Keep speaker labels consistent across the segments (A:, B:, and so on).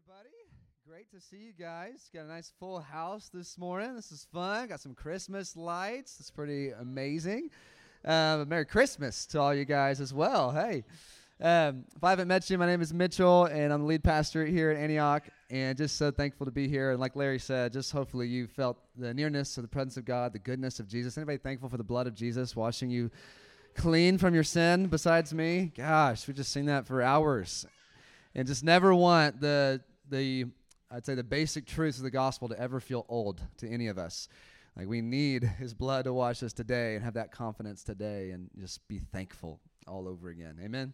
A: everybody. Great to see you guys. Got a nice full house this morning. This is fun. Got some Christmas lights. It's pretty amazing. Uh, Merry Christmas to all you guys as well. Hey, um, if I haven't met you, my name is Mitchell, and I'm the lead pastor here at Antioch. And just so thankful to be here. And like Larry said, just hopefully you felt the nearness of the presence of God, the goodness of Jesus. Anybody thankful for the blood of Jesus washing you clean from your sin besides me? Gosh, we just sing that for hours and just never want the the I'd say the basic truths of the gospel to ever feel old to any of us. Like we need his blood to wash us today and have that confidence today and just be thankful all over again. Amen.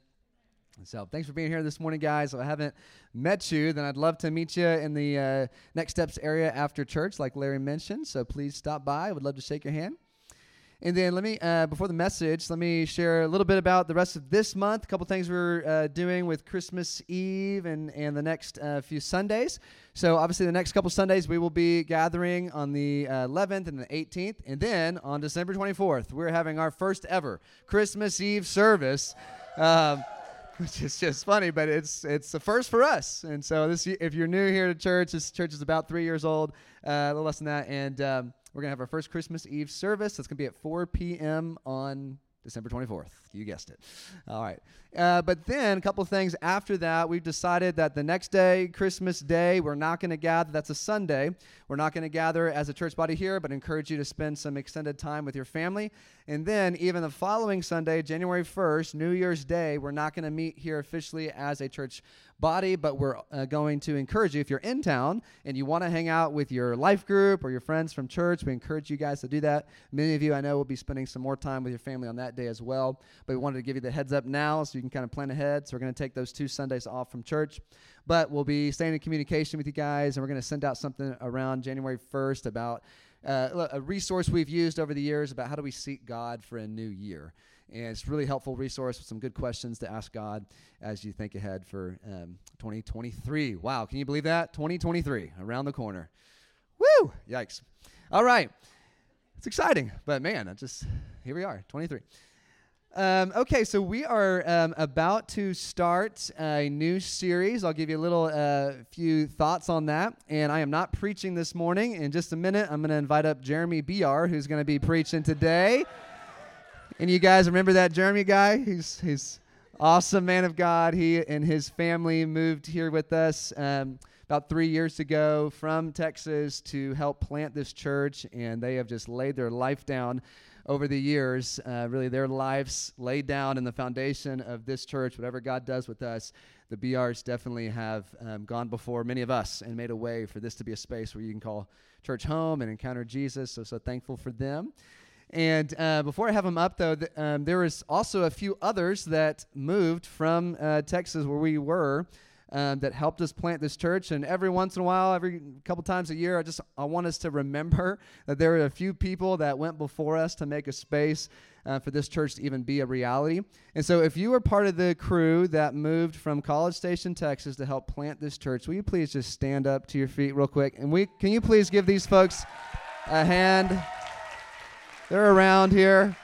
A: So thanks for being here this morning, guys. If I haven't met you, then I'd love to meet you in the uh, Next Steps area after church, like Larry mentioned. So please stop by. I would love to shake your hand. And then let me, uh, before the message, let me share a little bit about the rest of this month. A couple things we're uh, doing with Christmas Eve and, and the next uh, few Sundays. So, obviously, the next couple Sundays, we will be gathering on the 11th uh, and the 18th. And then on December 24th, we're having our first ever Christmas Eve service. Um, which is just funny, but it's it's the first for us. And so this, if you're new here to church, this church is about three years old, uh, a little less than that, and um, we're going to have our first Christmas Eve service. It's going to be at 4 p.m. on December 24th. You guessed it. All right. Uh, but then a couple things after that, we've decided that the next day, Christmas Day, we're not going to gather. That's a Sunday. We're not going to gather as a church body here, but encourage you to spend some extended time with your family. And then even the following Sunday, January 1st, New Year's Day, we're not going to meet here officially as a church body, but we're uh, going to encourage you if you're in town and you want to hang out with your life group or your friends from church, we encourage you guys to do that. Many of you I know will be spending some more time with your family on that day as well, but we wanted to give you the heads up now so you can kind of plan ahead. So we're going to take those two Sundays off from church, but we'll be staying in communication with you guys and we're going to send out something around January 1st about uh, a resource we've used over the years about how do we seek God for a new year. And it's a really helpful resource with some good questions to ask God as you think ahead for um, 2023. Wow, can you believe that? 2023, around the corner. Woo! Yikes. All right. It's exciting, but man, I just, here we are, 23. Um, okay, so we are um, about to start a new series. I'll give you a little uh, few thoughts on that. And I am not preaching this morning. In just a minute, I'm going to invite up Jeremy Biar, who's going to be preaching today. And you guys remember that Jeremy guy? He's he's awesome man of God. He and his family moved here with us um, about three years ago from Texas to help plant this church, and they have just laid their life down over the years. Uh, really, their lives laid down in the foundation of this church. Whatever God does with us, the Biars definitely have um, gone before many of us and made a way for this to be a space where you can call church home and encounter Jesus. So, so thankful for them. And uh, before I have them up, though, th- um, there was also a few others that moved from uh, Texas, where we were, um, that helped us plant this church. And every once in a while, every couple times a year, I just I want us to remember that there are a few people that went before us to make a space uh, for this church to even be a reality. And so, if you were part of the crew that moved from College Station, Texas, to help plant this church, will you please just stand up to your feet real quick? And we can you please give these folks a hand? They're around here.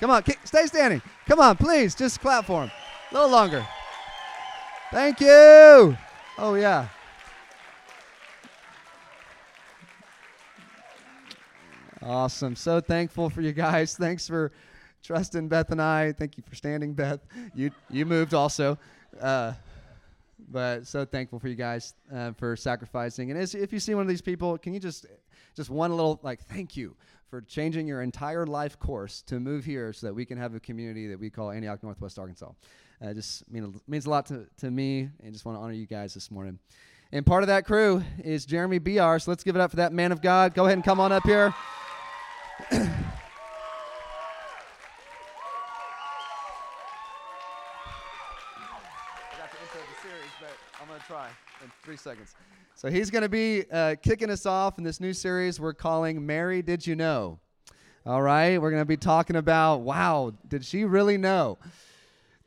A: Come on, stay standing. Come on, please, just clap for them. A little longer. Thank you. Oh, yeah. Awesome. So thankful for you guys. Thanks for trusting Beth and I. Thank you for standing, Beth. You you moved also. Uh, but so thankful for you guys uh, for sacrificing. And as, if you see one of these people, can you just just one little like thank you for changing your entire life course to move here so that we can have a community that we call Antioch Northwest Arkansas. Uh, just mean, means a lot to, to me, and just want to honor you guys this morning. And part of that crew is Jeremy Biar, so let's give it up for that man of God. Go ahead and come on up here. I got the intro the series, but I'm gonna try in three seconds. So he's going to be uh, kicking us off in this new series we're calling Mary Did You Know? All right, we're going to be talking about wow, did she really know?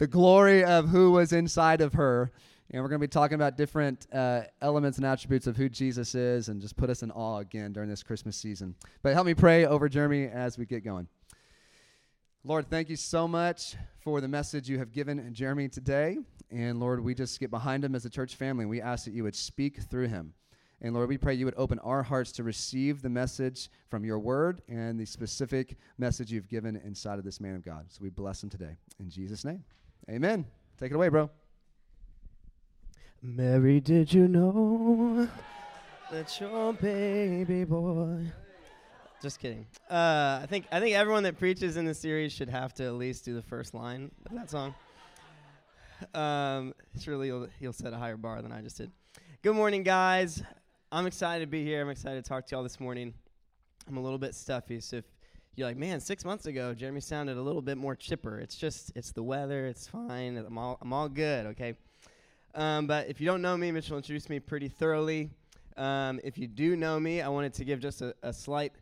A: The glory of who was inside of her. And we're going to be talking about different uh, elements and attributes of who Jesus is and just put us in awe again during this Christmas season. But help me pray over Jeremy as we get going. Lord, thank you so much for the message you have given Jeremy today. And Lord, we just get behind him as a church family. We ask that you would speak through him. And Lord, we pray you would open our hearts to receive the message from your word and the specific message you've given inside of this man of God. So we bless him today. In Jesus' name, amen. Take it away, bro.
B: Mary, did you know that your baby boy? Just kidding. Uh, I think I think everyone that preaches in the series should have to at least do the first line of that song. Um, surely you'll you'll set a higher bar than I just did. Good morning, guys. I'm excited to be here. I'm excited to talk to y'all this morning. I'm a little bit stuffy, so if you're like, man, six months ago, Jeremy sounded a little bit more chipper. It's just, it's the weather. It's fine. I'm all, I'm all good. Okay. Um, but if you don't know me, Mitchell introduced me pretty thoroughly. Um, if you do know me, I wanted to give just a, a slight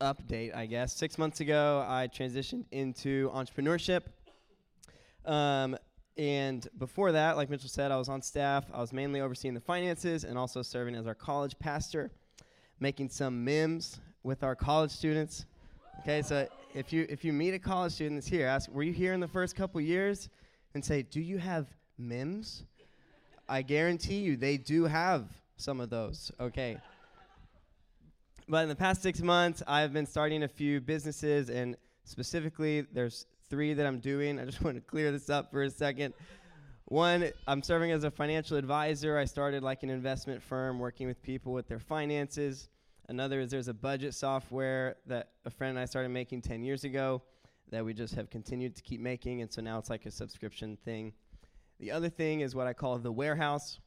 B: update, I guess. Six months ago, I transitioned into entrepreneurship. Um, and before that, like Mitchell said, I was on staff. I was mainly overseeing the finances and also serving as our college pastor, making some MIMS with our college students. Okay, so if you if you meet a college student that's here, ask, were you here in the first couple years? And say, do you have MIMS? I guarantee you they do have some of those. Okay. But in the past six months, I've been starting a few businesses, and specifically, there's three that I'm doing. I just want to clear this up for a second. One, I'm serving as a financial advisor. I started like an investment firm working with people with their finances. Another is there's a budget software that a friend and I started making 10 years ago that we just have continued to keep making, and so now it's like a subscription thing. The other thing is what I call the warehouse.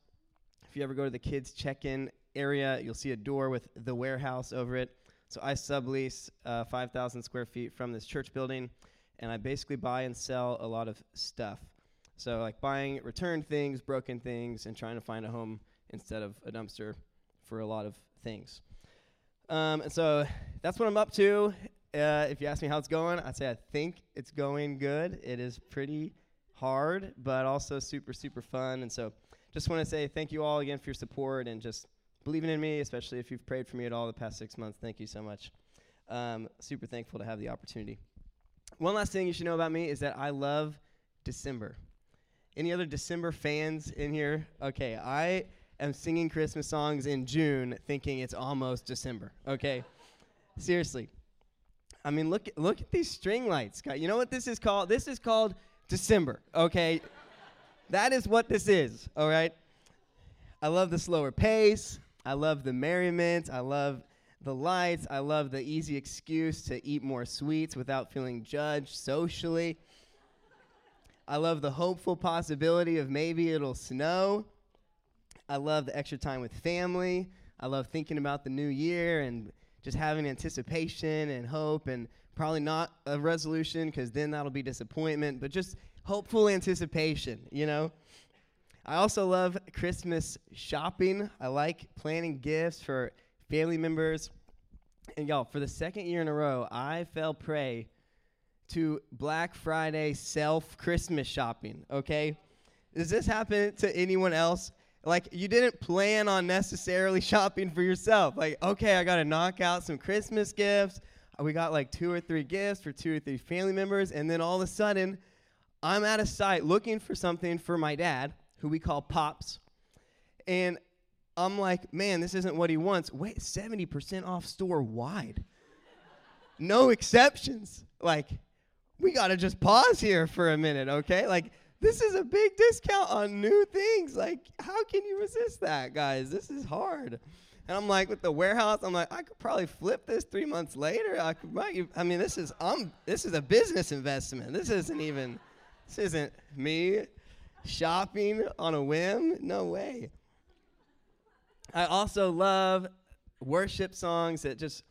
B: If you ever go to the kids' check in area, you'll see a door with the warehouse over it. So I sublease uh, 5,000 square feet from this church building, and I basically buy and sell a lot of stuff. So, like buying returned things, broken things, and trying to find a home instead of a dumpster for a lot of things. Um, so that's what I'm up to. Uh, if you ask me how it's going, I'd say I think it's going good. It is pretty hard, but also super, super fun. And so just want to say thank you all again for your support and just believing in me, especially if you've prayed for me at all the past six months. Thank you so much. Um, super thankful to have the opportunity. One last thing you should know about me is that I love December. Any other December fans in here? Okay, I am singing Christmas songs in June thinking it's almost December. Okay? Seriously. I mean, look look at these string lights. You know what this is called? This is called December. Okay? that is what this is, all right? I love the slower pace. I love the merriment. I love the lights. I love the easy excuse to eat more sweets without feeling judged socially. I love the hopeful possibility of maybe it'll snow. I love the extra time with family. I love thinking about the new year and just having anticipation and hope and probably not a resolution because then that'll be disappointment, but just hopeful anticipation, you know? I also love Christmas shopping. I like planning gifts for family members. And y'all, for the second year in a row, I fell prey to Black Friday self Christmas shopping, okay? Does this happen to anyone else? Like, you didn't plan on necessarily shopping for yourself. Like, okay, I gotta knock out some Christmas gifts. Uh, we got like two or three gifts for two or three family members, and then all of a sudden, I'm out of sight looking for something for my dad, who we call Pops. And I'm like, man, this isn't what he wants. Wait, 70% off store wide. no exceptions. Like, we got to just pause here for a minute, okay? Like, this is a big discount on new things. Like, how can you resist that, guys? This is hard. And I'm like, with the warehouse, I'm like, I could probably flip this three months later. I could, I mean, this is, um, this is a business investment. This isn't even, this isn't me shopping on a whim. No way. I also love worship songs that just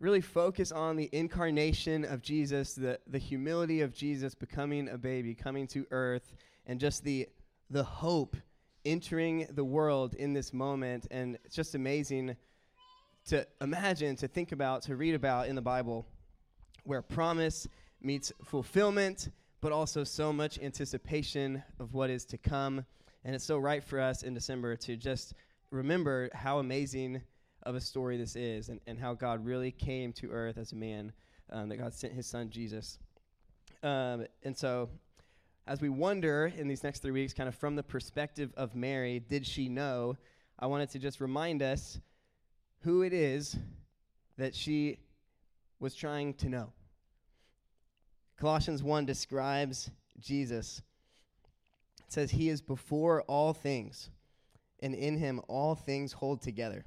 B: really focus on the incarnation of Jesus, the, the humility of Jesus becoming a baby, coming to earth, and just the, the hope entering the world in this moment. And it's just amazing to imagine, to think about, to read about in the Bible where promise meets fulfillment, but also so much anticipation of what is to come. And it's so right for us in December to just remember how amazing of a story this is and, and how God really came to earth as a man, um, that God sent his son Jesus Um, and so, as we wonder in these next three weeks, kind of from the perspective of Mary, did she know? I wanted to just remind us who it is that she was trying to know. Colossians 1 describes Jesus. It says, He is before all things, and in him all things hold together.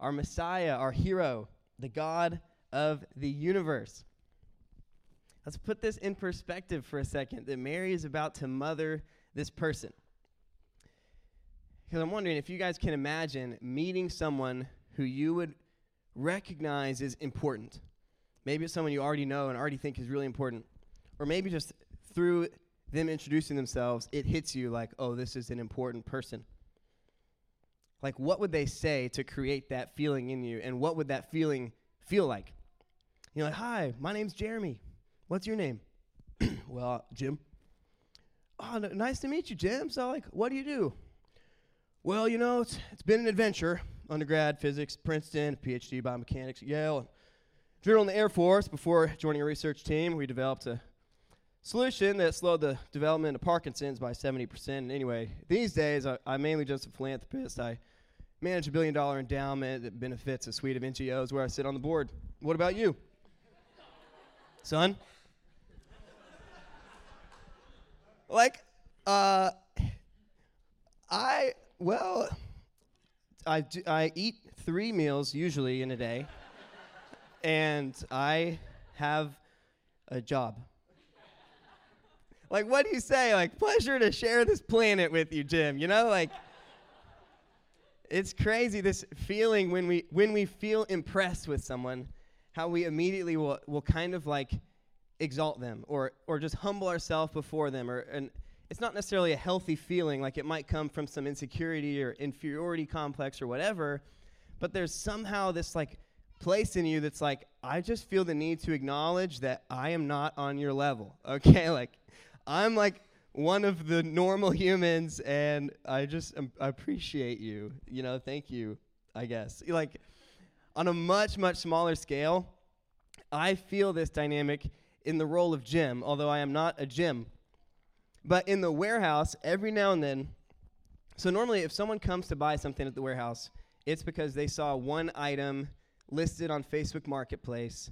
B: Our Messiah, our hero, the God of the universe. Let's put this in perspective for a second that Mary is about to mother this person. Because I'm wondering if you guys can imagine meeting someone who you would recognize is important. Maybe it's someone you already know and already think is really important. Or maybe just through them introducing themselves, it hits you like, oh, this is an important person. Like, what would they say to create that feeling in you? And what would that feeling feel like? you know like, hi, my name's Jeremy. What's your name? well, Jim. Oh, nice to meet you, Jim. So, like, what do you do? Well, you know, it's, it's been an adventure. Undergrad, physics, Princeton, PhD, biomechanics Yale. Journal in the Air Force. Before joining a research team, we developed a solution that slowed the development of Parkinson's by 70%. And anyway, these days, I, I'm mainly just a philanthropist. I manage a billion dollar endowment that benefits a suite of NGOs where I sit on the board. What about you? Son? like, uh, I, well, I, do, I eat three meals usually in a day, and I have a job. Like, what do you say? Like, pleasure to share this planet with you, Jim. You know, like, it's crazy this feeling when we when we feel impressed with someone, how we immediately will will kind of like exalt them or or just humble ourselves before them or and it's not necessarily a healthy feeling like it might come from some insecurity or inferiority complex or whatever but there's somehow this like place in you that's like i just feel the need to acknowledge that i am not on your level okay like i'm like one of the normal humans and i just um, appreciate you you know thank you i guess like on a much much smaller scale i feel this dynamic in the role of Jim, although I am not a Jim. But in the warehouse, every now and then, so normally if someone comes to buy something at the warehouse, it's because they saw one item listed on Facebook Marketplace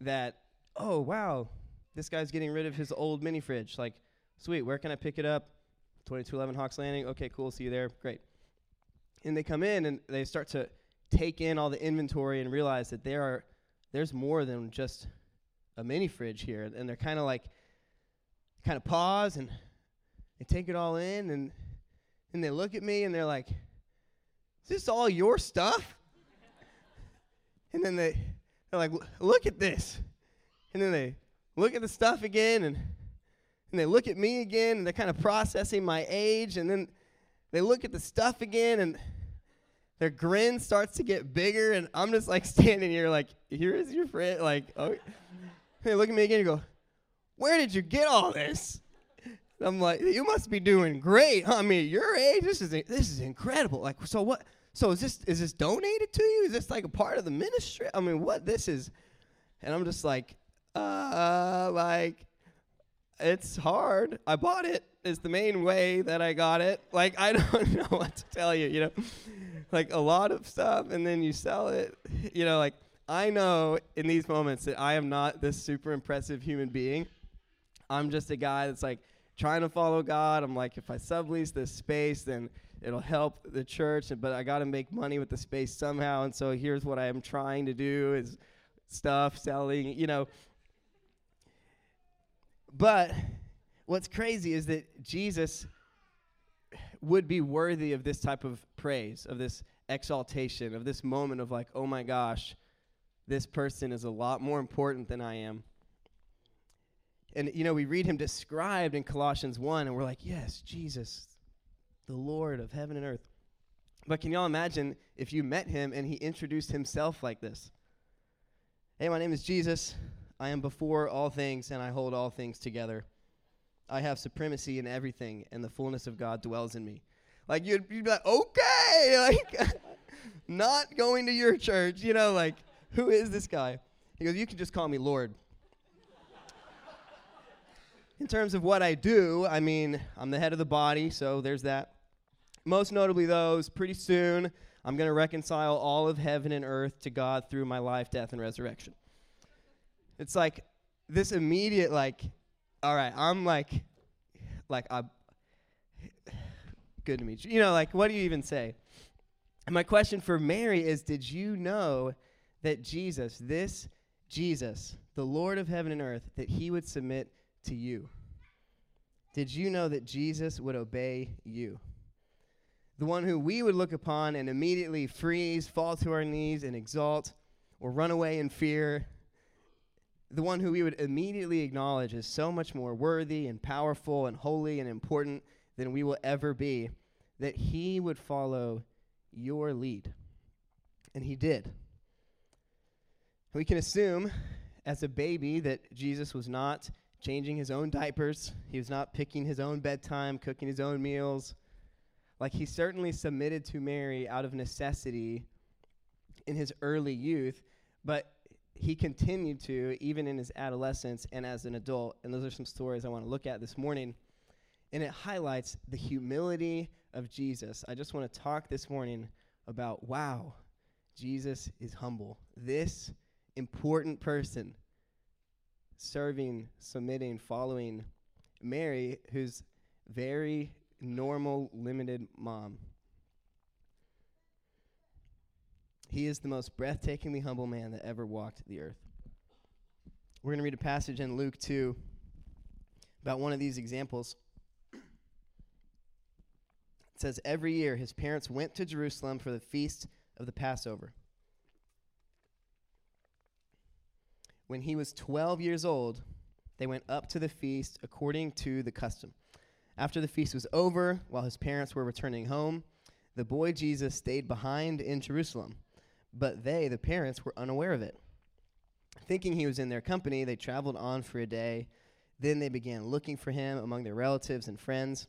B: that, oh, wow, this guy's getting rid of his old mini fridge. Like, sweet, where can I pick it up? 2211 Hawks Landing. Okay, cool, see you there. Great. And they come in and they start to take in all the inventory and realize that there are there's more than just a mini fridge here, and they're kind of like, kind of pause and they take it all in, and and they look at me and they're like, "Is this all your stuff?" and then they they're like, "Look at this," and then they look at the stuff again, and and they look at me again, and they're kind of processing my age, and then they look at the stuff again, and their grin starts to get bigger, and I'm just like standing here, like, here is your friend, like, oh. They look at me again and go, Where did you get all this? And I'm like, You must be doing great. Huh? I mean, your age, this is this is incredible. Like, so what? So is this is this donated to you? Is this like a part of the ministry? I mean, what this is? And I'm just like, uh, like, it's hard. I bought it. Is the main way that I got it. Like, I don't know what to tell you. You know, like a lot of stuff, and then you sell it. You know, like I know in these moments that I am not this super impressive human being. I'm just a guy that's like trying to follow God. I'm like, if I sublease this space, then it'll help the church, but I got to make money with the space somehow. And so here's what I am trying to do is stuff, selling, you know. But what's crazy is that Jesus would be worthy of this type of praise, of this exaltation, of this moment of like, oh my gosh, this person is a lot more important than I am. And, you know, we read him described in Colossians 1, and we're like, yes, Jesus, the Lord of heaven and earth. But can y'all imagine if you met him and he introduced himself like this? Hey, my name is Jesus. I am before all things, and I hold all things together. I have supremacy in everything, and the fullness of God dwells in me. Like, you'd, you'd be like, okay, like, not going to your church, you know, like, who is this guy? He goes, You can just call me Lord. In terms of what I do, I mean, I'm the head of the body, so there's that. Most notably, those, pretty soon, I'm going to reconcile all of heaven and earth to God through my life, death, and resurrection. It's like this immediate, like, all right, I'm like, like, I, good to meet you. You know, like, what do you even say? And my question for Mary is Did you know that Jesus, this Jesus, the Lord of heaven and earth, that he would submit to you? Did you know that Jesus would obey you? The one who we would look upon and immediately freeze, fall to our knees, and exalt, or run away in fear. The one who we would immediately acknowledge is so much more worthy and powerful and holy and important than we will ever be, that he would follow your lead. And he did. We can assume as a baby that Jesus was not changing his own diapers, he was not picking his own bedtime, cooking his own meals. Like he certainly submitted to Mary out of necessity in his early youth, but he continued to even in his adolescence and as an adult. And those are some stories I want to look at this morning. And it highlights the humility of Jesus. I just want to talk this morning about wow, Jesus is humble. This important person serving, submitting, following Mary, who's very normal, limited mom. He is the most breathtakingly humble man that ever walked the earth. We're going to read a passage in Luke 2 about one of these examples. It says, Every year his parents went to Jerusalem for the feast of the Passover. When he was 12 years old, they went up to the feast according to the custom. After the feast was over, while his parents were returning home, the boy Jesus stayed behind in Jerusalem. But they, the parents, were unaware of it. Thinking he was in their company, they traveled on for a day. Then they began looking for him among their relatives and friends.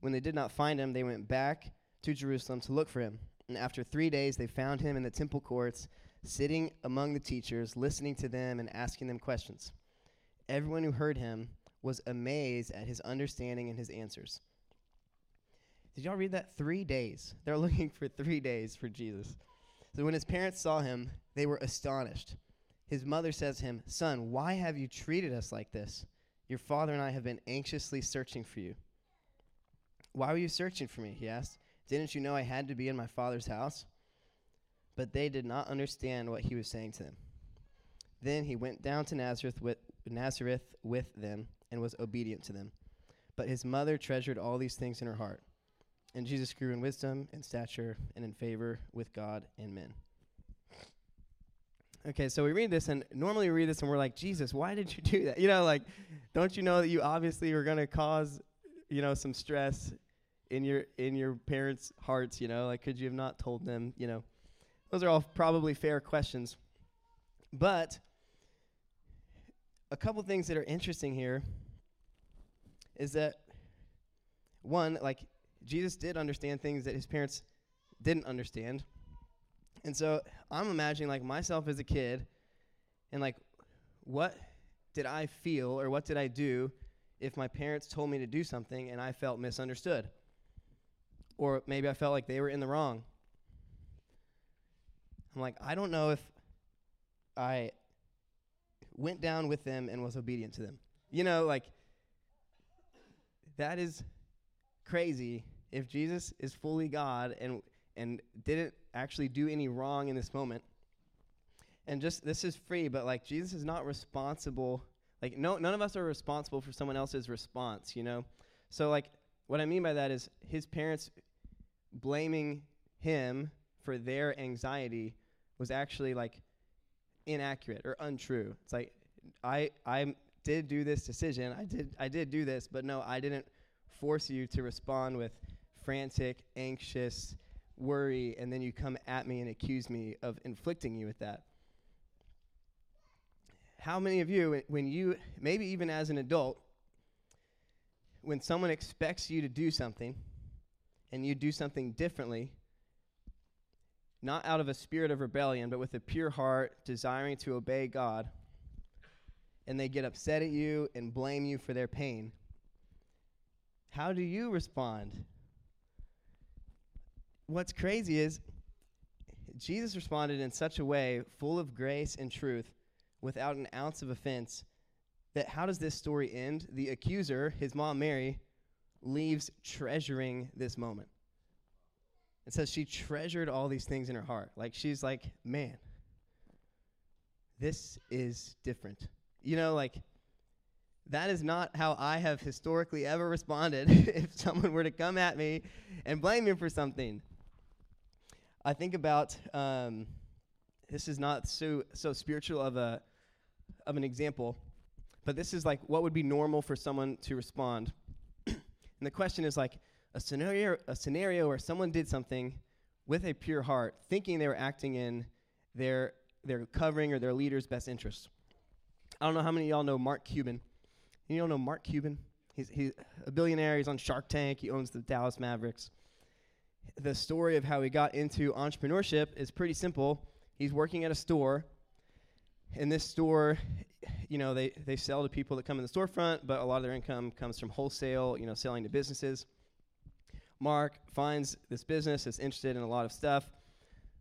B: When they did not find him, they went back to Jerusalem to look for him. And after three days, they found him in the temple courts sitting among the teachers, listening to them and asking them questions. Everyone who heard him was amazed at his understanding and his answers. Did y'all read that? Three days. They're looking for three days for Jesus. So when his parents saw him, they were astonished. His mother says to him, Son, why have you treated us like this? Your father and I have been anxiously searching for you. Why were you searching for me? He asked. Didn't you know I had to be in my father's house? but they did not understand what he was saying to them. Then he went down to Nazareth with, Nazareth with them and was obedient to them. But his mother treasured all these things in her heart. And Jesus grew in wisdom and stature and in favor with God and men. Okay, so we read this, and normally we read this and we're like, Jesus, why did you do that? You know, like, don't you know that you obviously are going to cause, you know, some stress in your in your parents' hearts? You know, like, could you have not told them? You know, those are all probably fair questions. But a couple things that are interesting here is that one, like Jesus did understand things that his parents didn't understand. And so I'm imagining like myself as a kid and like what did I feel or what did I do if my parents told me to do something and I felt misunderstood? Or maybe I felt like they were in the wrong I'm like, I don't know if I went down with them and was obedient to them. You know, like, that is crazy if Jesus is fully God and and didn't actually do any wrong in this moment. And just this is free, but like Jesus is not responsible. Like no none of us are responsible for someone else's response, you know? So like what I mean by that is his parents blaming him for their anxiety was actually like inaccurate or untrue. It's like I I'm did do this decision. I did I did do this, but no, I didn't force you to respond with frantic, anxious, worry, and then you come at me and accuse me of inflicting you with that. How many of you, when you, maybe even as an adult, when someone expects you to do something and you do something differently, not out of a spirit of rebellion, but with a pure heart, desiring to obey God, and they get upset at you and blame you for their pain, how do you respond? What's crazy is Jesus responded in such a way, full of grace and truth, without an ounce of offense, that how does this story end? The accuser, his mom Mary, leaves treasuring this moment. It says she treasured all these things in her heart. Like she's like, man, this is different. You know, like that is not how I have historically ever responded if someone were to come at me and blame me for something. I think about um, this is not so so spiritual of a of an example, but this is like what would be normal for someone to respond. and the question is like a scenario a scenario where someone did something with a pure heart, thinking they were acting in their their covering or their leader's best interest. I don't know how many of y'all know Mark Cuban. You don't know Mark Cuban? He's, he's a billionaire. He's on Shark Tank. He owns the Dallas Mavericks. The story of how he got into entrepreneurship is pretty simple. He's working at a store. In this store, you know, they, they sell to people that come in the storefront, but a lot of their income comes from wholesale, you know, selling to businesses. Mark finds this business that's interested in a lot of stuff.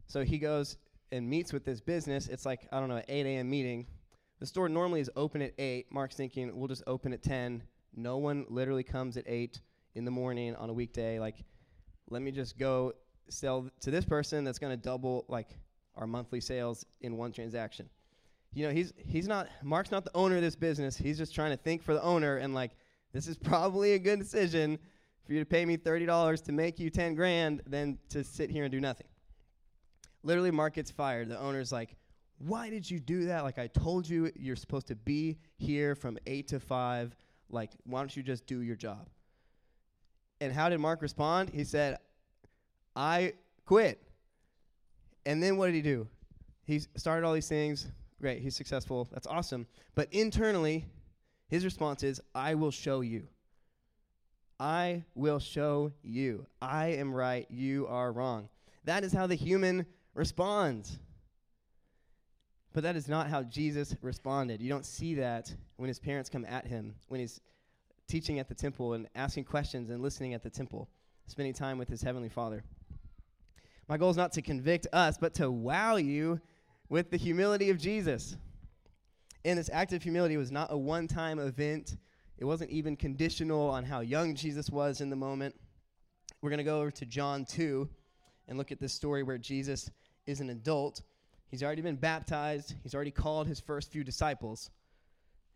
B: So he goes and meets with this business. It's like, I don't know, an 8 a.m. meeting. The store normally is open at 8. Mark's thinking, we'll just open at 10. No one literally comes at 8 in the morning on a weekday. Like, let me just go sell to this person that's going to double, like, our monthly sales in one transaction. You know, he's, he's not, Mark's not the owner of this business. He's just trying to think for the owner and, like, this is probably a good decision for you to pay me $30 to make you 10 grand than to sit here and do nothing. Literally, Mark gets fired. The owner's like, why did you do that? Like, I told you you're supposed to be here from 8 to 5. Like, why don't you just do your job? And how did Mark respond? He said, I quit. And then what did he do? He started all these things. Great, he's successful. That's awesome. But internally, his response is, I will show you. I will show you. I am right, you are wrong. That is how the human responds. But that is not how Jesus responded. You don't see that when his parents come at him, when he's teaching at the temple and asking questions and listening at the temple, spending time with his heavenly Father. My goal is not to convict us, but to wow you with the humility of Jesus. And this act of humility was not a one time event, it wasn't even conditional on how young Jesus was in the moment. We're going to go over to John 2 and look at this story where Jesus is an adult. He's already been baptized, he's already called his first few disciples.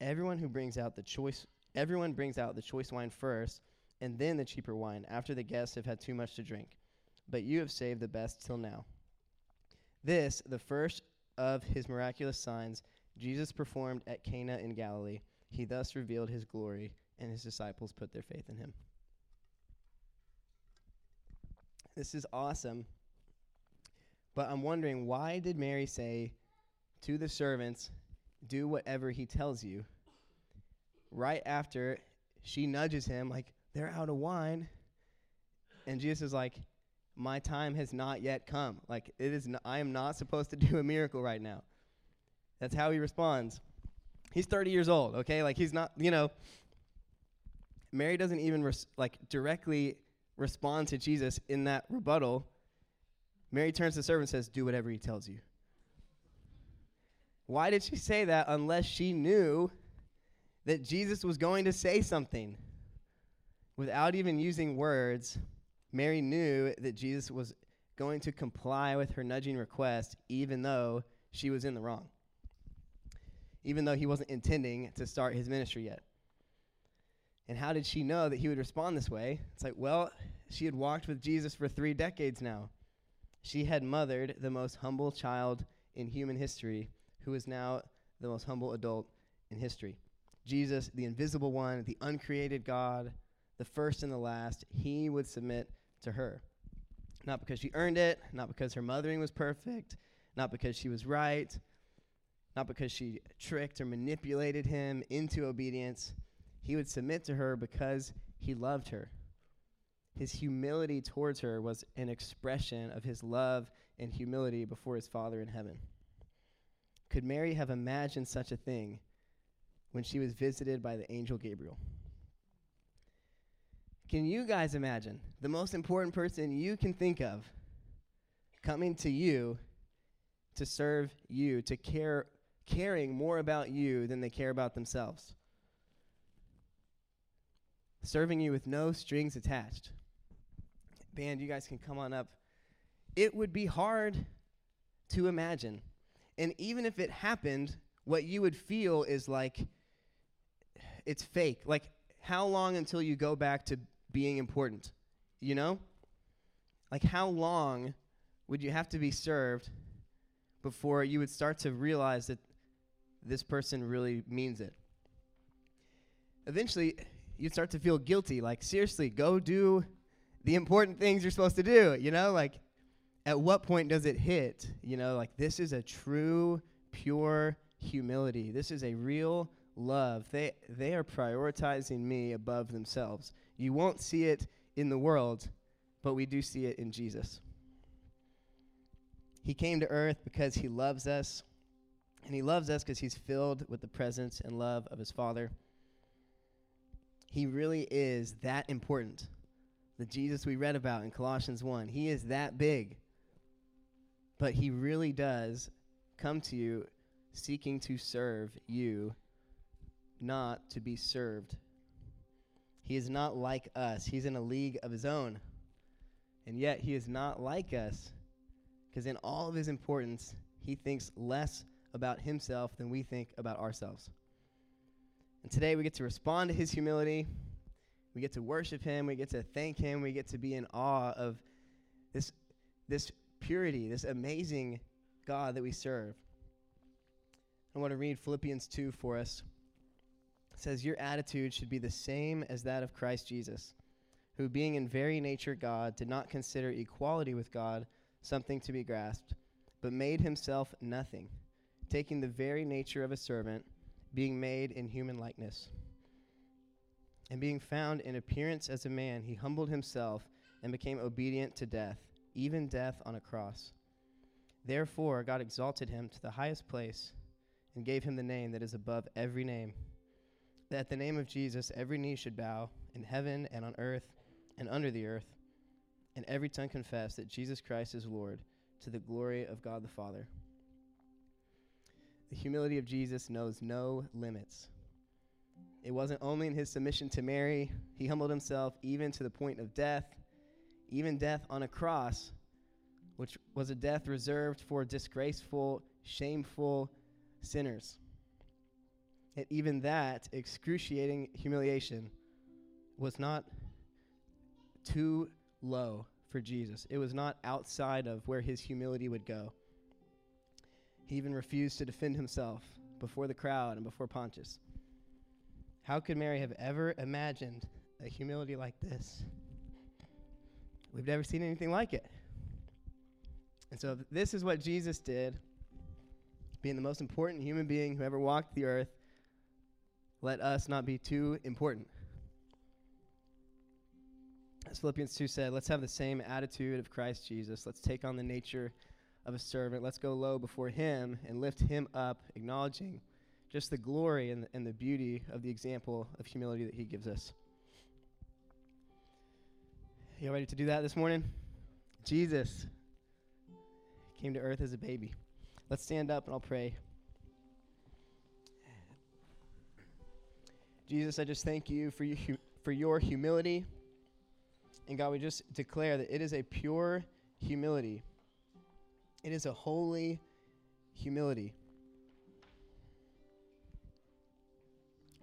B: Everyone who brings out the choice everyone brings out the choice wine first, and then the cheaper wine, after the guests have had too much to drink. But you have saved the best till now. This, the first of his miraculous signs, Jesus performed at Cana in Galilee. He thus revealed his glory, and his disciples put their faith in him. This is awesome. But I'm wondering why did Mary say to the servants, Do whatever he tells you? Right after she nudges him, like, they're out of wine. And Jesus is like, my time has not yet come. Like it is, n- I am not supposed to do a miracle right now. That's how he responds. He's 30 years old, okay? Like he's not, you know. Mary doesn't even res- like directly respond to Jesus in that rebuttal. Mary turns to the servant and says, "Do whatever he tells you." Why did she say that unless she knew that Jesus was going to say something? Without even using words, Mary knew that Jesus was going to comply with her nudging request, even though she was in the wrong, even though he wasn't intending to start his ministry yet. And how did she know that he would respond this way? It's like, well, she had walked with Jesus for three decades now. She had mothered the most humble child in human history, who is now the most humble adult in history. Jesus, the invisible one, the uncreated God, the first and the last, he would submit to her. Not because she earned it, not because her mothering was perfect, not because she was right, not because she tricked or manipulated him into obedience. He would submit to her because he loved her. His humility towards her was an expression of his love and humility before his Father in heaven. Could Mary have imagined such a thing when she was visited by the angel Gabriel? Can you guys imagine the most important person you can think of coming to you to serve you, to care, caring more about you than they care about themselves? Serving you with no strings attached. Band, you guys can come on up. It would be hard to imagine. And even if it happened, what you would feel is like it's fake. Like, how long until you go back to being important? You know? Like, how long would you have to be served before you would start to realize that this person really means it? Eventually, you'd start to feel guilty. Like, seriously, go do the important things you're supposed to do. You know? Like, at what point does it hit? You know, like, this is a true, pure humility. This is a real love. They, they are prioritizing me above themselves. You won't see it in the world, but we do see it in Jesus. He came to earth because he loves us, and he loves us because he's filled with the presence and love of his Father. He really is that important. The Jesus we read about in Colossians 1, he is that big. But he really does come to you seeking to serve you, not to be served. He is not like us. He's in a league of his own. And yet, he is not like us because, in all of his importance, he thinks less about himself than we think about ourselves. And today, we get to respond to his humility. We get to worship him. We get to thank him. We get to be in awe of this, this purity, this amazing God that we serve. I want to read Philippians 2 for us. It says, Your attitude should be the same as that of Christ Jesus, who, being in very nature God, did not consider equality with God something to be grasped, but made himself nothing, taking the very nature of a servant, being made in human likeness. And being found in appearance as a man, he humbled himself and became obedient to death, even death on a cross. Therefore, God exalted him to the highest place and gave him the name that is above every name. That at the name of Jesus every knee should bow in heaven and on earth and under the earth, and every tongue confess that Jesus Christ is Lord to the glory of God the Father. The humility of Jesus knows no limits. It wasn't only in his submission to Mary, he humbled himself even to the point of death, even death on a cross, which was a death reserved for disgraceful, shameful sinners. And even that excruciating humiliation was not too low for Jesus. It was not outside of where his humility would go. He even refused to defend himself before the crowd and before Pontius. How could Mary have ever imagined a humility like this? We've never seen anything like it. And so, this is what Jesus did, being the most important human being who ever walked the earth. Let us not be too important. As Philippians 2 said, let's have the same attitude of Christ Jesus. Let's take on the nature of a servant. Let's go low before him and lift him up, acknowledging just the glory and, and the beauty of the example of humility that he gives us. You ready to do that this morning? Jesus came to earth as a baby. Let's stand up and I'll pray. Jesus, I just thank you for, you, for your humility. And God, we just declare that it is a pure humility, it is a holy humility.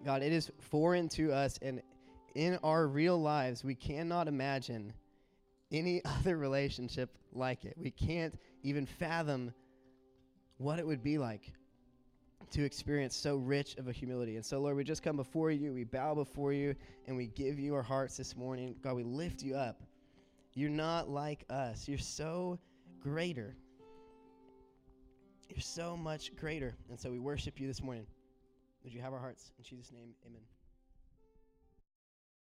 B: God, it is foreign to us, and in our real lives, we cannot imagine any other relationship like it. We can't even fathom what it would be like to experience so rich of a humility. And so, Lord, we just come before you, we bow before you, and we give you our hearts this morning. God, we lift you up. You're not like us, you're so greater. You're so much greater. And so we worship you this morning. Would you have our hearts? In Jesus' name, amen.